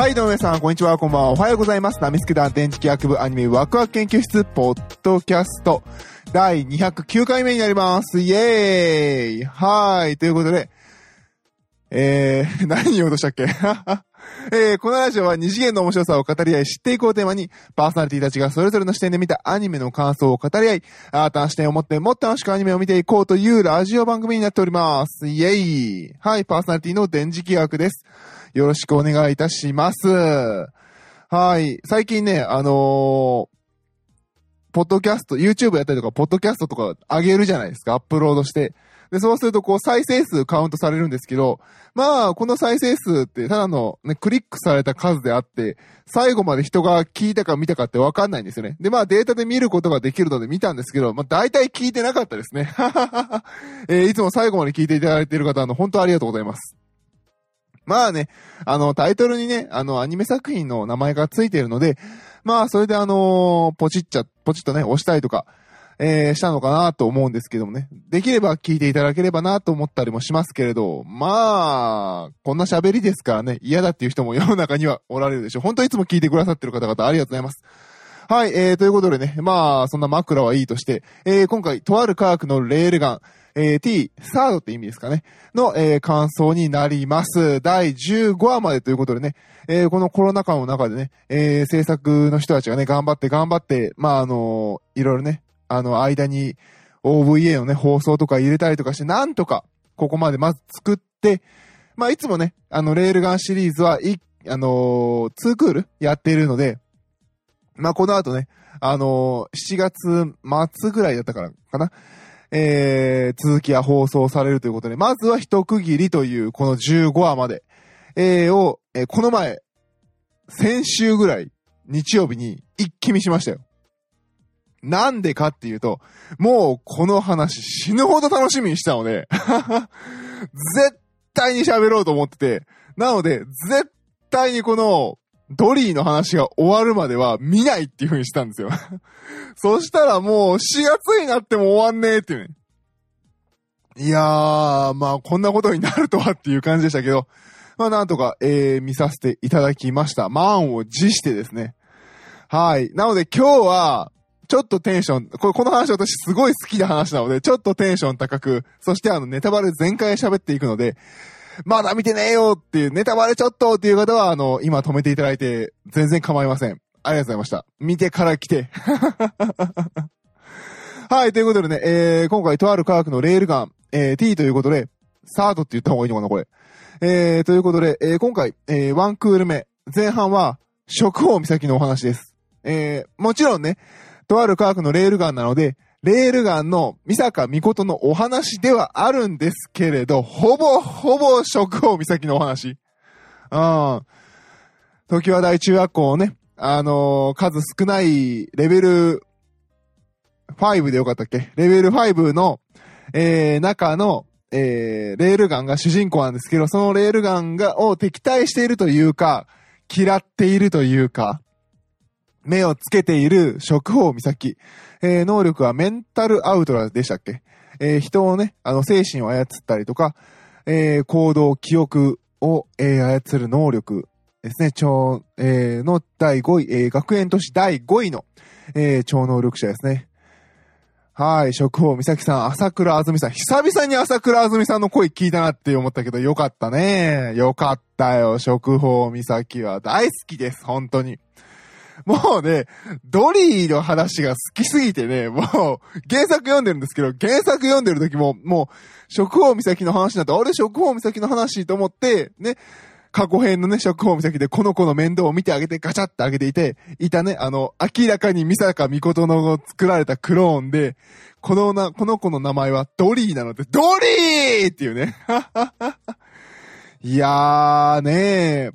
はい、どうも皆さん、こんにちは、こんばんは。おはようございます。ナミスケ団電磁気学部アニメワクワク研究室、ポッドキャスト、第209回目になります。イエーイはい、ということで、えー、何言おうとしたっけ？えー、このラジオは二次元の面白さを語り合い知っていこうテーマに、パーソナリティたちがそれぞれの視点で見たアニメの感想を語り合い、新たな視点を持ってもっと楽しくアニメを見ていこうというラジオ番組になっております。イエイはい、パーソナリティの電磁気学です。よろしくお願いいたします。はい。最近ね、あのーポッドキャスト、YouTube やったりとか、ポッドキャストとか上げるじゃないですか、アップロードして。で、そうすると、こう、再生数カウントされるんですけど、まあ、この再生数って、ただのね、クリックされた数であって、最後まで人が聞いたか見たかってわかんないんですよね。で、まあ、データで見ることができるので見たんですけど、まあ、大体聞いてなかったですね。えーいつも最後まで聞いていただいている方、あの、本当ありがとうございます。まあね、あの、タイトルにね、あの、アニメ作品の名前がついているので、まあ、それであのーポチっちゃ、ポチッとね、押したりとか、えーしたのかなと思うんですけどもね。できれば聞いていただければなと思ったりもしますけれど、まあ、こんな喋りですからね、嫌だっていう人も世の中にはおられるでしょう。本当いつも聞いてくださってる方々ありがとうございます。はい、えー、ということでね、まあ、そんな枕はいいとして、えー、今回、とある科学のレールガン、えー、t、サードって意味ですかね、の、えー、感想になります。第15話までということでね、えー、このコロナ禍の中でね、えー、制作の人たちがね、頑張って頑張って、まあ、あのいろいろね、あの、間に OVA のね、放送とか入れたりとかして、なんとか、ここまでまず作って、まあ、いつもね、あの、レールガンシリーズは、い、あのー、2クールやっているので、まあ、この後ね、あのー、7月末ぐらいだったからかな。えー、続きは放送されるということで、まずは一区切りという、この15話まで、えー、を、えーこの前、先週ぐらい、日曜日に一気見しましたよ。なんでかっていうと、もうこの話死ぬほど楽しみにしたので、絶対に喋ろうと思ってて、なので、絶対にこの、ドリーの話が終わるまでは見ないっていう風にしたんですよ。そしたらもう4月になっても終わんねえっていうね。いやー、まあこんなことになるとはっていう感じでしたけど、まあなんとか、えー、見させていただきました。満を持してですね。はい。なので今日は、ちょっとテンション、これこの話私すごい好きな話なので、ちょっとテンション高く、そしてあのネタバレ全開喋っていくので、まだ見てねえよっていう、ネタバレちょっとっていう方は、あの、今止めていただいて、全然構いません。ありがとうございました。見てから来て。はい、ということでね、えー、今回とある科学のレールガン、えー、T ということで、サードって言った方がいいのかな、これ。えー、ということで、えー、今回、えー、ワンクール目、前半は、食宝岬のお話です。えー、もちろんね、とある科学のレールガンなので、レールガンの三坂美琴のお話ではあるんですけれど、ほぼほぼ食宝岬のお話。うん。時和大中学校をね、あのー数少ないレベル5でよかったっけ？レベル5の、えー、中の、えー、レールガンが主人公なんですけど、そのレールガンが、を敵対しているというか、嫌っているというか、目をつけている食宝岬。えー能力はメンタルアウトラでしたっけ？えー人をね、あの、精神を操ったりとか、えー行動、記憶を、えー操る能力ですね。超、えーの第5位、えー学園都市第5位の、えー超能力者ですね。はい、食宝美咲さん、朝倉あずみさん。久々に朝倉あずみさんの声聞いたなって思ったけど、よかったね。よかったよ。食宝美咲は大好きです。本当に。もうね、ドリーの話が好きすぎてね、もう、原作読んでるんですけど、原作読んでる時も、もう、食宝岬の話になって、あれ食宝岬の話と思って、ね、過去編のね、食宝岬でこの子の面倒を見てあげてガチャってあげていて、いたね、あの、明らかに三坂美琴の作られたクローンで、このな、この子の名前はドリーなので、ドリーっていうね。いやーね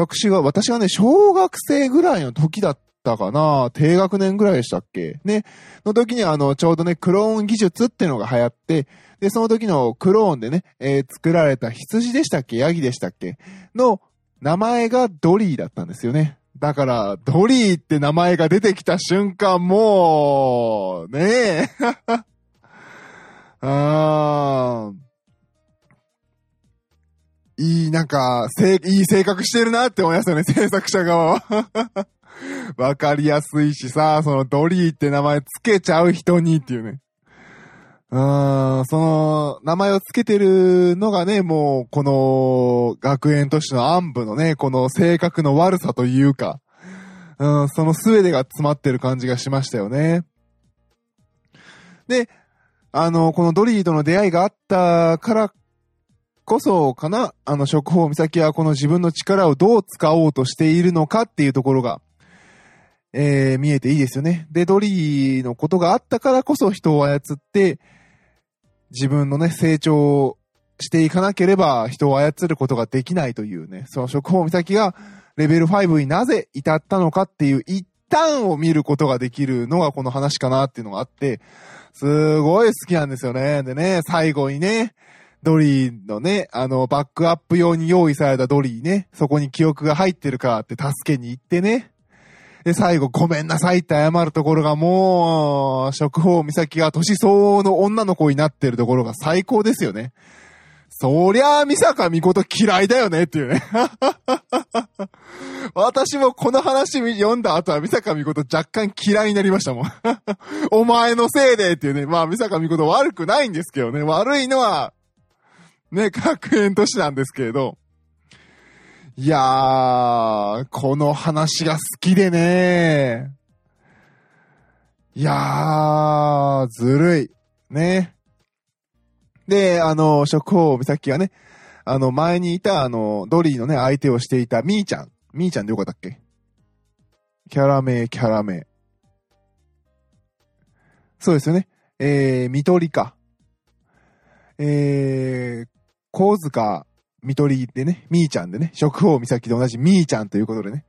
私が、私がね、小学生ぐらいの時だったかな低学年ぐらいでしたっけね。の時にあの、ちょうどね、クローン技術ってのが流行って、で、その時のクローンでね、えー作られた羊でしたっけ？ヤギでしたっけ？の名前がドリーだったんですよね。だから、ドリーって名前が出てきた瞬間、もう、ねえ。あーいい、なんか、せいい性格してるなって思いますよね、制作者側は。わかりやすいしさ、そのドリーって名前つけちゃう人にっていうね。うーん、その、名前をつけてるのがね、もう、この、学園都市の暗部のね、この性格の悪さというか、うん、そのスウェデが詰まってる感じがしましたよね。で、あの、このドリーとの出会いがあったからこそかな、あの、食法美咲はこの自分の力をどう使おうとしているのかっていうところが、えー、見えていいですよね。で、ドリーのことがあったからこそ人を操って、自分のね、成長していかなければ人を操ることができないというね、その食法美咲がレベル5になぜ至ったのかっていう一端を見ることができるのがこの話かなっていうのがあって、すごい好きなんですよね。でね、最後にね、ドリーのね、あの、バックアップ用に用意されたドリーね、そこに記憶が入ってるかって助けに行ってね。で、最後、ごめんなさいって謝るところがもう、食法美咲が年相応の女の子になってるところが最高ですよね。そりゃあ、美坂美琴嫌いだよねっていうね。私もこの話読んだ後は美坂美琴若干嫌いになりましたもん。お前のせいでっていうね。まあ、美坂美琴悪くないんですけどね。悪いのは、ね、学園都市なんですけれど。いやー、この話が好きでね。いやー、ずるい。ね。で、あの、食法美咲がね、あの、前にいた、あの、ドリーのね、相手をしていたミーちゃん。ミーちゃんでよかったっけ？キャラ名、キャラ名。そうですよね。えー、見取りか。えー、小塚みとりでね、みーちゃんでね、食法美咲と同じみーちゃんということでね。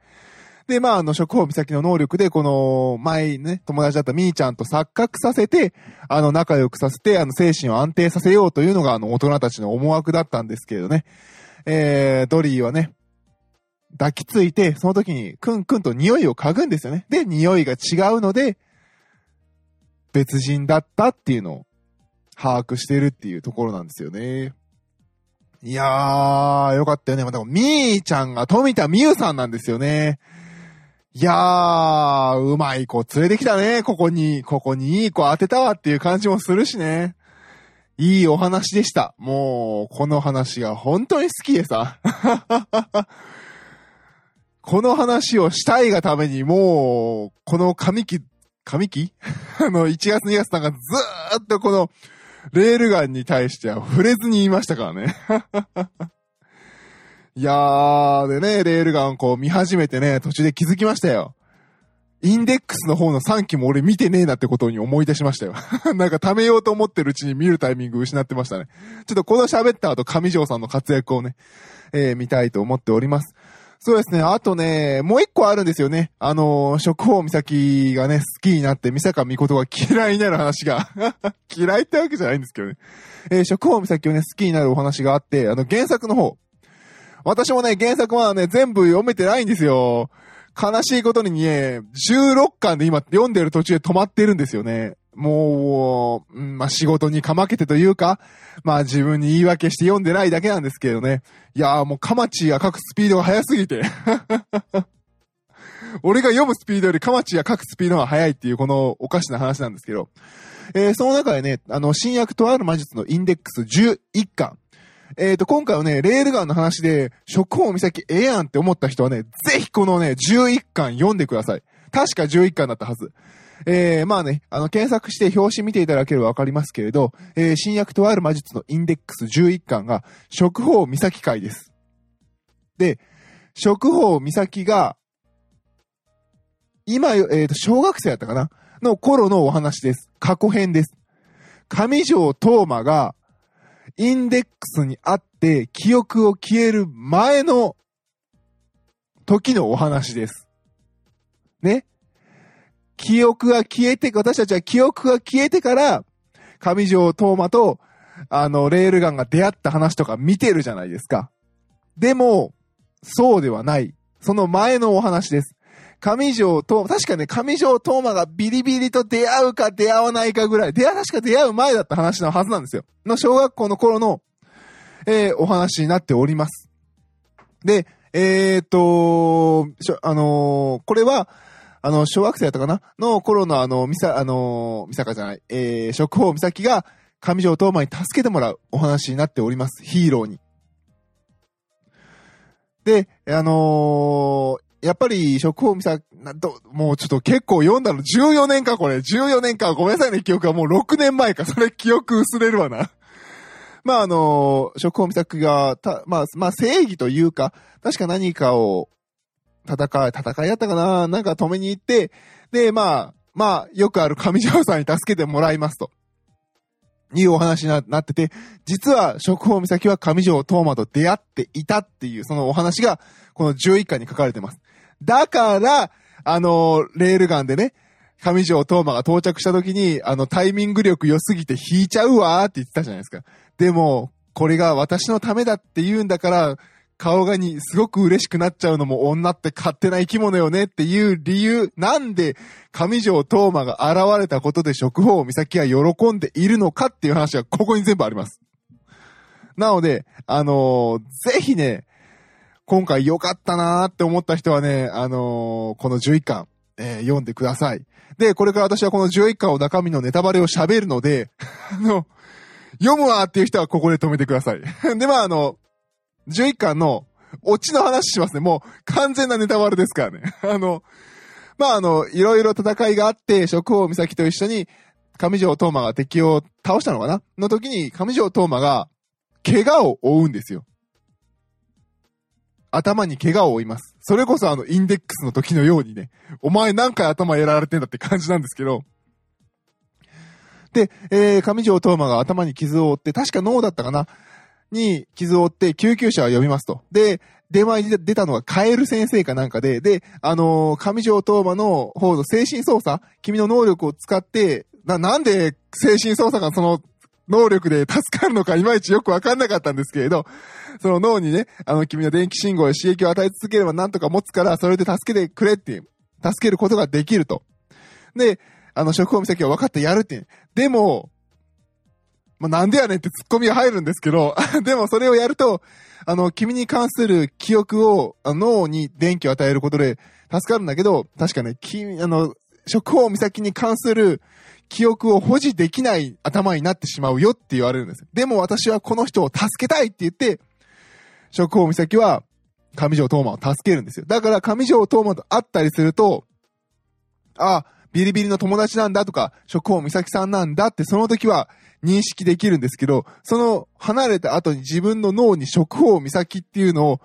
で、まあ、あの、食法美咲の能力で、この、前ね、友達だったみーちゃんと錯覚させて、あの、仲良くさせて、あの、精神を安定させようというのが、あの、大人たちの思惑だったんですけれどね。えー、ドリーはね、抱きついて、その時に、くんくんと匂いを嗅ぐんですよね。で、匂いが違うので、別人だったっていうのを把握してるっていうところなんですよね。いやー、よかったよね。また、みーちゃんが富田みゆさんなんですよね。いやー、うまい子連れてきたね。ここに、ここにいい子当てたわっていう感じもするしね。いいお話でした。もう、この話が本当に好きでさ。この話をしたいがために、もう、この神木、神木 あの、1月2月さんがずーっとこの、レールガンに対しては触れずに言いましたからね。いやー、でね、レールガンこう見始めてね、途中で気づきましたよ。インデックスの方の3機も俺見てねえなってことに思い出しましたよ。なんか貯めようと思ってるうちに見るタイミング失ってましたね。ちょっとこの喋った後、上条さんの活躍をね、えー、見たいと思っております。そうですね。あとね、もう一個あるんですよね。あのー、食法美咲がね、好きになって、美坂美琴が嫌いになる話が 嫌いってわけじゃないんですけどね。えー、食法美咲をね、好きになるお話があって、あの、原作の方。私もね、原作はね、全部読めてないんですよ。悲しいことにね、16巻で今読んでる途中で止まってるんですよね。もう、まあ、仕事にかまけてというか、まあ、自分に言い訳して読んでないだけなんですけどね。いやーもう、かまちが書くスピードが速すぎて。俺が読むスピードよりかまちが書くスピードが速いっていうこのおかしな話なんですけど。えー、その中でね、あの、新薬とある魔術のインデックス11巻。えっ、ー、と、今回はね、レールガンの話で、食本岬ええやんって思った人はね、ぜひこのね、11巻読んでください。確か11巻だったはず。えー、まあね、あの、検索して表紙見ていただければわかりますけれど、えー、新薬とある魔術のインデックス11巻が、食法岬会です。で、食法岬が、今、えっ、ー、と、小学生やったかな？の頃のお話です。過去編です。上条東馬が、インデックスにあって、記憶を消える前の時のお話です。ね？記憶が消えて、私たちは記憶が消えてから、上条東馬と、あの、レールガンが出会った話とか見てるじゃないですか。でも、そうではない。その前のお話です。上条東、確かね、上条東馬がビリビリと出会うか出会わないかぐらい、出会、確か出会う前だった話のはずなんですよ。の小学校の頃の、えー、お話になっております。で、えー、っと、あのーこれは、あの、小学生やったかなの頃のあの、みさ、あのー、みさかじゃない、えー、食宝みさきが上条東馬に助けてもらうお話になっております。ヒーローに。で、あのーやっぱり、食宝みさ、なんと、もうちょっと結構読んだの14年か、これ。14年か。ごめんなさいね、記憶はもう6年前か。それ記憶薄れるわな。まあ、あのー食宝美咲が、た、まあ、まあ、正義というか、確か何かを戦い、戦いやったかな？なんか止めに行って、で、まあ、まあ、よくある上条さんに助けてもらいますと。いうお話になってて、実は食宝美咲は上条東馬と出会っていたっていう、そのお話が、この11巻に書かれてます。だから、あの、レールガンでね、上条東馬が到着した時に、あの、タイミング力良すぎて引いちゃうわーって言ってたじゃないですか。でも、これが私のためだって言うんだから、顔がにすごく嬉しくなっちゃうのも女って勝手な生き物よねっていう理由、なんで上条東馬が現れたことで食宝美咲は喜んでいるのかっていう話がここに全部あります。なので、あのーぜひね、今回良かったなーって思った人はね、あのーこの11巻、えー読んでください。で、これから私はこの11巻を中身のネタバレを喋るので、あの、読むわーっていう人はここで止めてください。で、まああの、11巻のオチの話しますね。もう完全なネタバレですからね。あの、まああの、いろいろ戦いがあって、食王美咲と一緒に上条東馬が敵を倒したのかな？の時に上条東馬が怪我を負うんですよ。頭に怪我を負います。それこそあの、インデックスの時のようにね、お前何回頭やられてんだって感じなんですけど、で、えー、上条東馬が頭に傷を負って、確か脳だったかな？に傷を負って救急車を呼びますと。で、電話に出たのがカエル先生かなんかで、で、あのー上条東馬の方の精神操作、君の能力を使って、な、なんで精神操作がその能力で助かるのかいまいちよくわかんなかったんですけれど、その脳にね、あの、君の電気信号で刺激を与え続ければなんとか持つから、それで助けてくれっていう、助けることができると。で、あの、食宝美咲は分かってやるっていう。でも、まあ、なんでやねんってツッコミが入るんですけど、でもそれをやると、あの、君に関する記憶を、脳に電気を与えることで助かるんだけど、確かね、君、あの、食宝美咲に関する記憶を保持できない頭になってしまうよって言われるんです。でも私はこの人を助けたいって言って、食宝美咲は上条東馬を助けるんですよ。だから上条東馬と会ったりすると、あ、ビリビリの友達なんだとか、食宝美咲さんなんだってその時は認識できるんですけど、その離れた後に自分の脳に食宝美咲っていうのを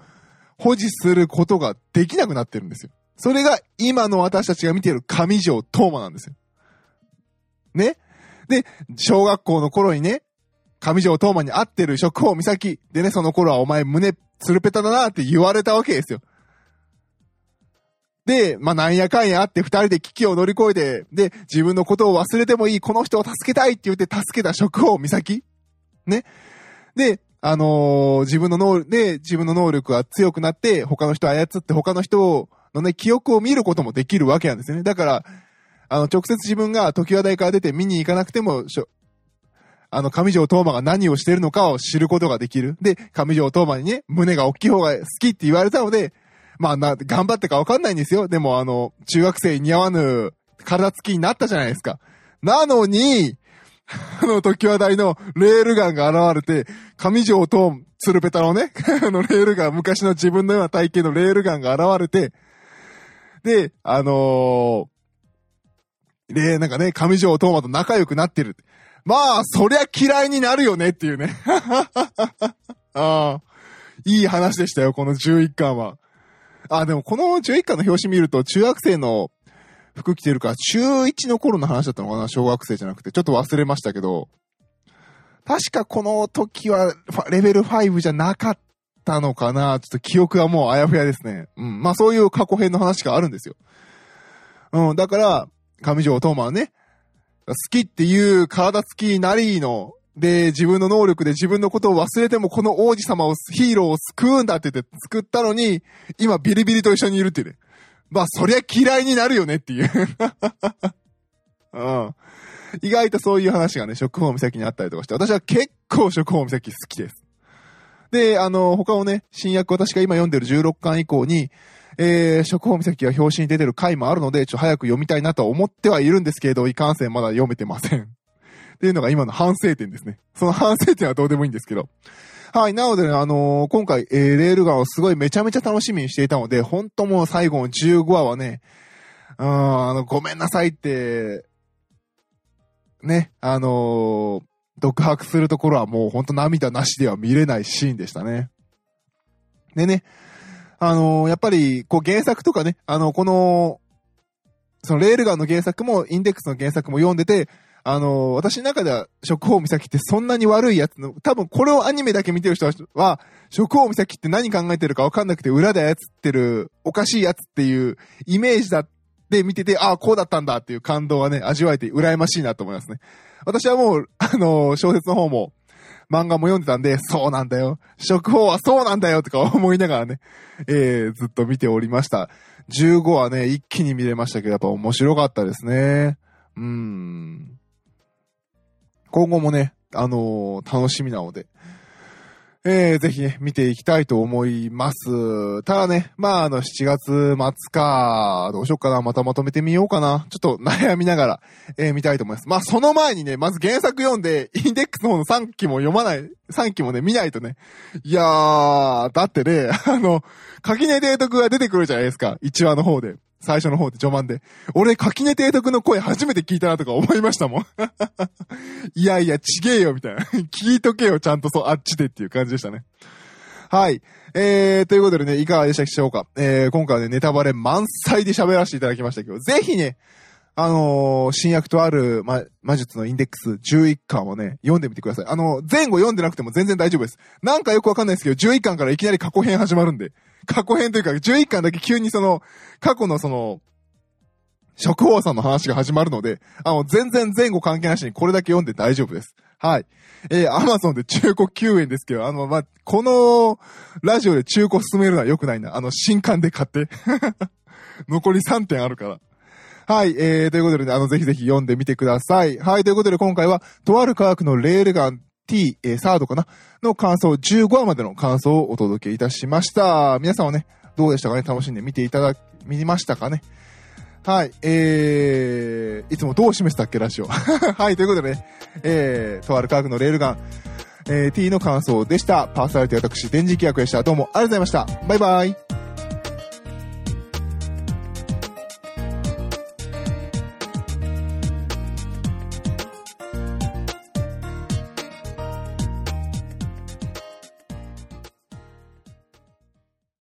保持することができなくなってるんですよ。それが今の私たちが見ている上条東馬なんですよ。ね？で、小学校の頃にね、上条東馬に会ってる食宝美咲でね、その頃はお前胸つるぺただなって言われたわけですよ。で、まあ、なんやかんやあって二人で危機を乗り越えて、で、自分のことを忘れてもいい、この人を助けたいって言って助けた食宝美咲ね。で、あのー自分の能力、で、自分の能力が強くなって、他の人を操って他の人のね、記憶を見ることもできるわけなんですよね。だから、あの、直接自分が時和台から出て見に行かなくても、しょあの、上条東馬が何をしてるのかを知ることができる。で、上条東馬にね、胸が大きい方が好きって言われたので、まあな、頑張ってかわかんないんですよ。でもあの、中学生に似合わぬ体つきになったじゃないですか。なのに、あの、時和台のレールガンが現れて、上条とツルペタのね、あの、レールガン、昔の自分のような体型のレールガンが現れて、で、あのーで、なんかね、上条東馬と仲良くなってる。まあ、そりゃ嫌いになるよねっていうね。ああ、いい話でしたよ、この11巻は。あ、でもこの11巻の表紙見ると、中学生の服着てるから、中1の頃の話だったのかな小学生じゃなくて。ちょっと忘れましたけど。確かこの時は、レベル5じゃなかったのかなちょっと記憶はもうあやふやですね。うん。まあそういう過去編の話があるんですよ。うん。だから、上条東馬はね、好きっていう体つきなりの、で、自分の能力で自分のことを忘れてもこの王子様を、ヒーローを救うんだって言って作ったのに、今ビリビリと一緒にいるっていうね。まあ、そりゃ嫌いになるよねっていう。うん。意外とそういう話がね、食宝美咲にあったりとかして、私は結構食宝美咲好きです。で、あの、他をね、新訳私が今読んでる16巻以降に、えー、食法岬が表紙に出てる回もあるので、ちょっと早く読みたいなとは思ってはいるんですけれど、いかんせんまだ読めてません。っていうのが今の反省点ですね。その反省点はどうでもいいんですけど。はい。なのでね、あのー、今回、えー、レールガンをすごいめちゃめちゃ楽しみにしていたので、本当もう最後の15話はね、うん、あの、ごめんなさいって、ね、あのー、独白するところはもうほんと涙なしでは見れないシーンでしたね。でね、あのー、やっぱり、こう原作とかね、あの、この、そのレールガンの原作も、インデックスの原作も読んでて、あの、私の中では、食法岬ってそんなに悪いやつの、多分これをアニメだけ見てる人は、食法岬って何考えてるかわかんなくて裏で操ってるおかしいやつっていうイメージだって見てて、ああ、こうだったんだっていう感動がね、味わえて羨ましいなと思いますね。私はもう、あの、小説の方も、漫画も読んでたんで、そうなんだよ。食法はそうなんだよとか思いながらね、えー、ずっと見ておりました。15はね、一気に見れましたけど、やっぱ面白かったですね。うん。今後もね、あのー、楽しみなので、えー、ぜひね、見ていきたいと思います。ただね、まあ、あの、7月末か、どうしようかな、またまとめてみようかな。ちょっと悩みながら、えー、見たいと思います。まあ、その前にね、まず原作読んで、インデックスの方の3期も読まない、3期もね、見ないとね。いやー、だってね、あの、垣根提督が出てくるじゃないですか、1話の方で。最初の方で序盤で。俺、垣根提督の声初めて聞いたなとか思いましたもん。いやいや、ちげえよ、みたいな。聞いとけよ、ちゃんとそう、あっちでっていう感じでしたね。はい。えー、ということでね、いかがでしたでしょうか？えー、今回はね、ネタバレ満載で喋らせていただきましたけど、ぜひね、あのー、新薬とある、ま、魔術のインデックス11巻をね、読んでみてください。あの、前後読んでなくても全然大丈夫です。なんかよくわかんないですけど、11巻からいきなり過去編始まるんで、過去編というか、11巻だけ急にその、過去のその、食王さんの話が始まるので、あの、全然前後関係なしにこれだけ読んで大丈夫です。はい。えー、アマゾンで中古9円ですけど、あの、まあこの、ラジオで中古進めるのは良くないな。あの、新刊で買って。残り3点あるから。はい、えー、ということで、ね、あの、ぜひぜひ読んでみてください。はい、ということで今回は、とある科学のレールガン T、えー、サードかな？の感想、15話までの感想をお届けいたしました。皆さんはね、どうでしたかね？楽しんで見ていただ、見ましたかね？はい、えー、いつもどう示したっけ、ラジオ。はい、ということでね、えー、とある科学のレールガン、えー、T の感想でした。パーソナリティ私、電磁気役でした。どうもありがとうございました。バイバイ。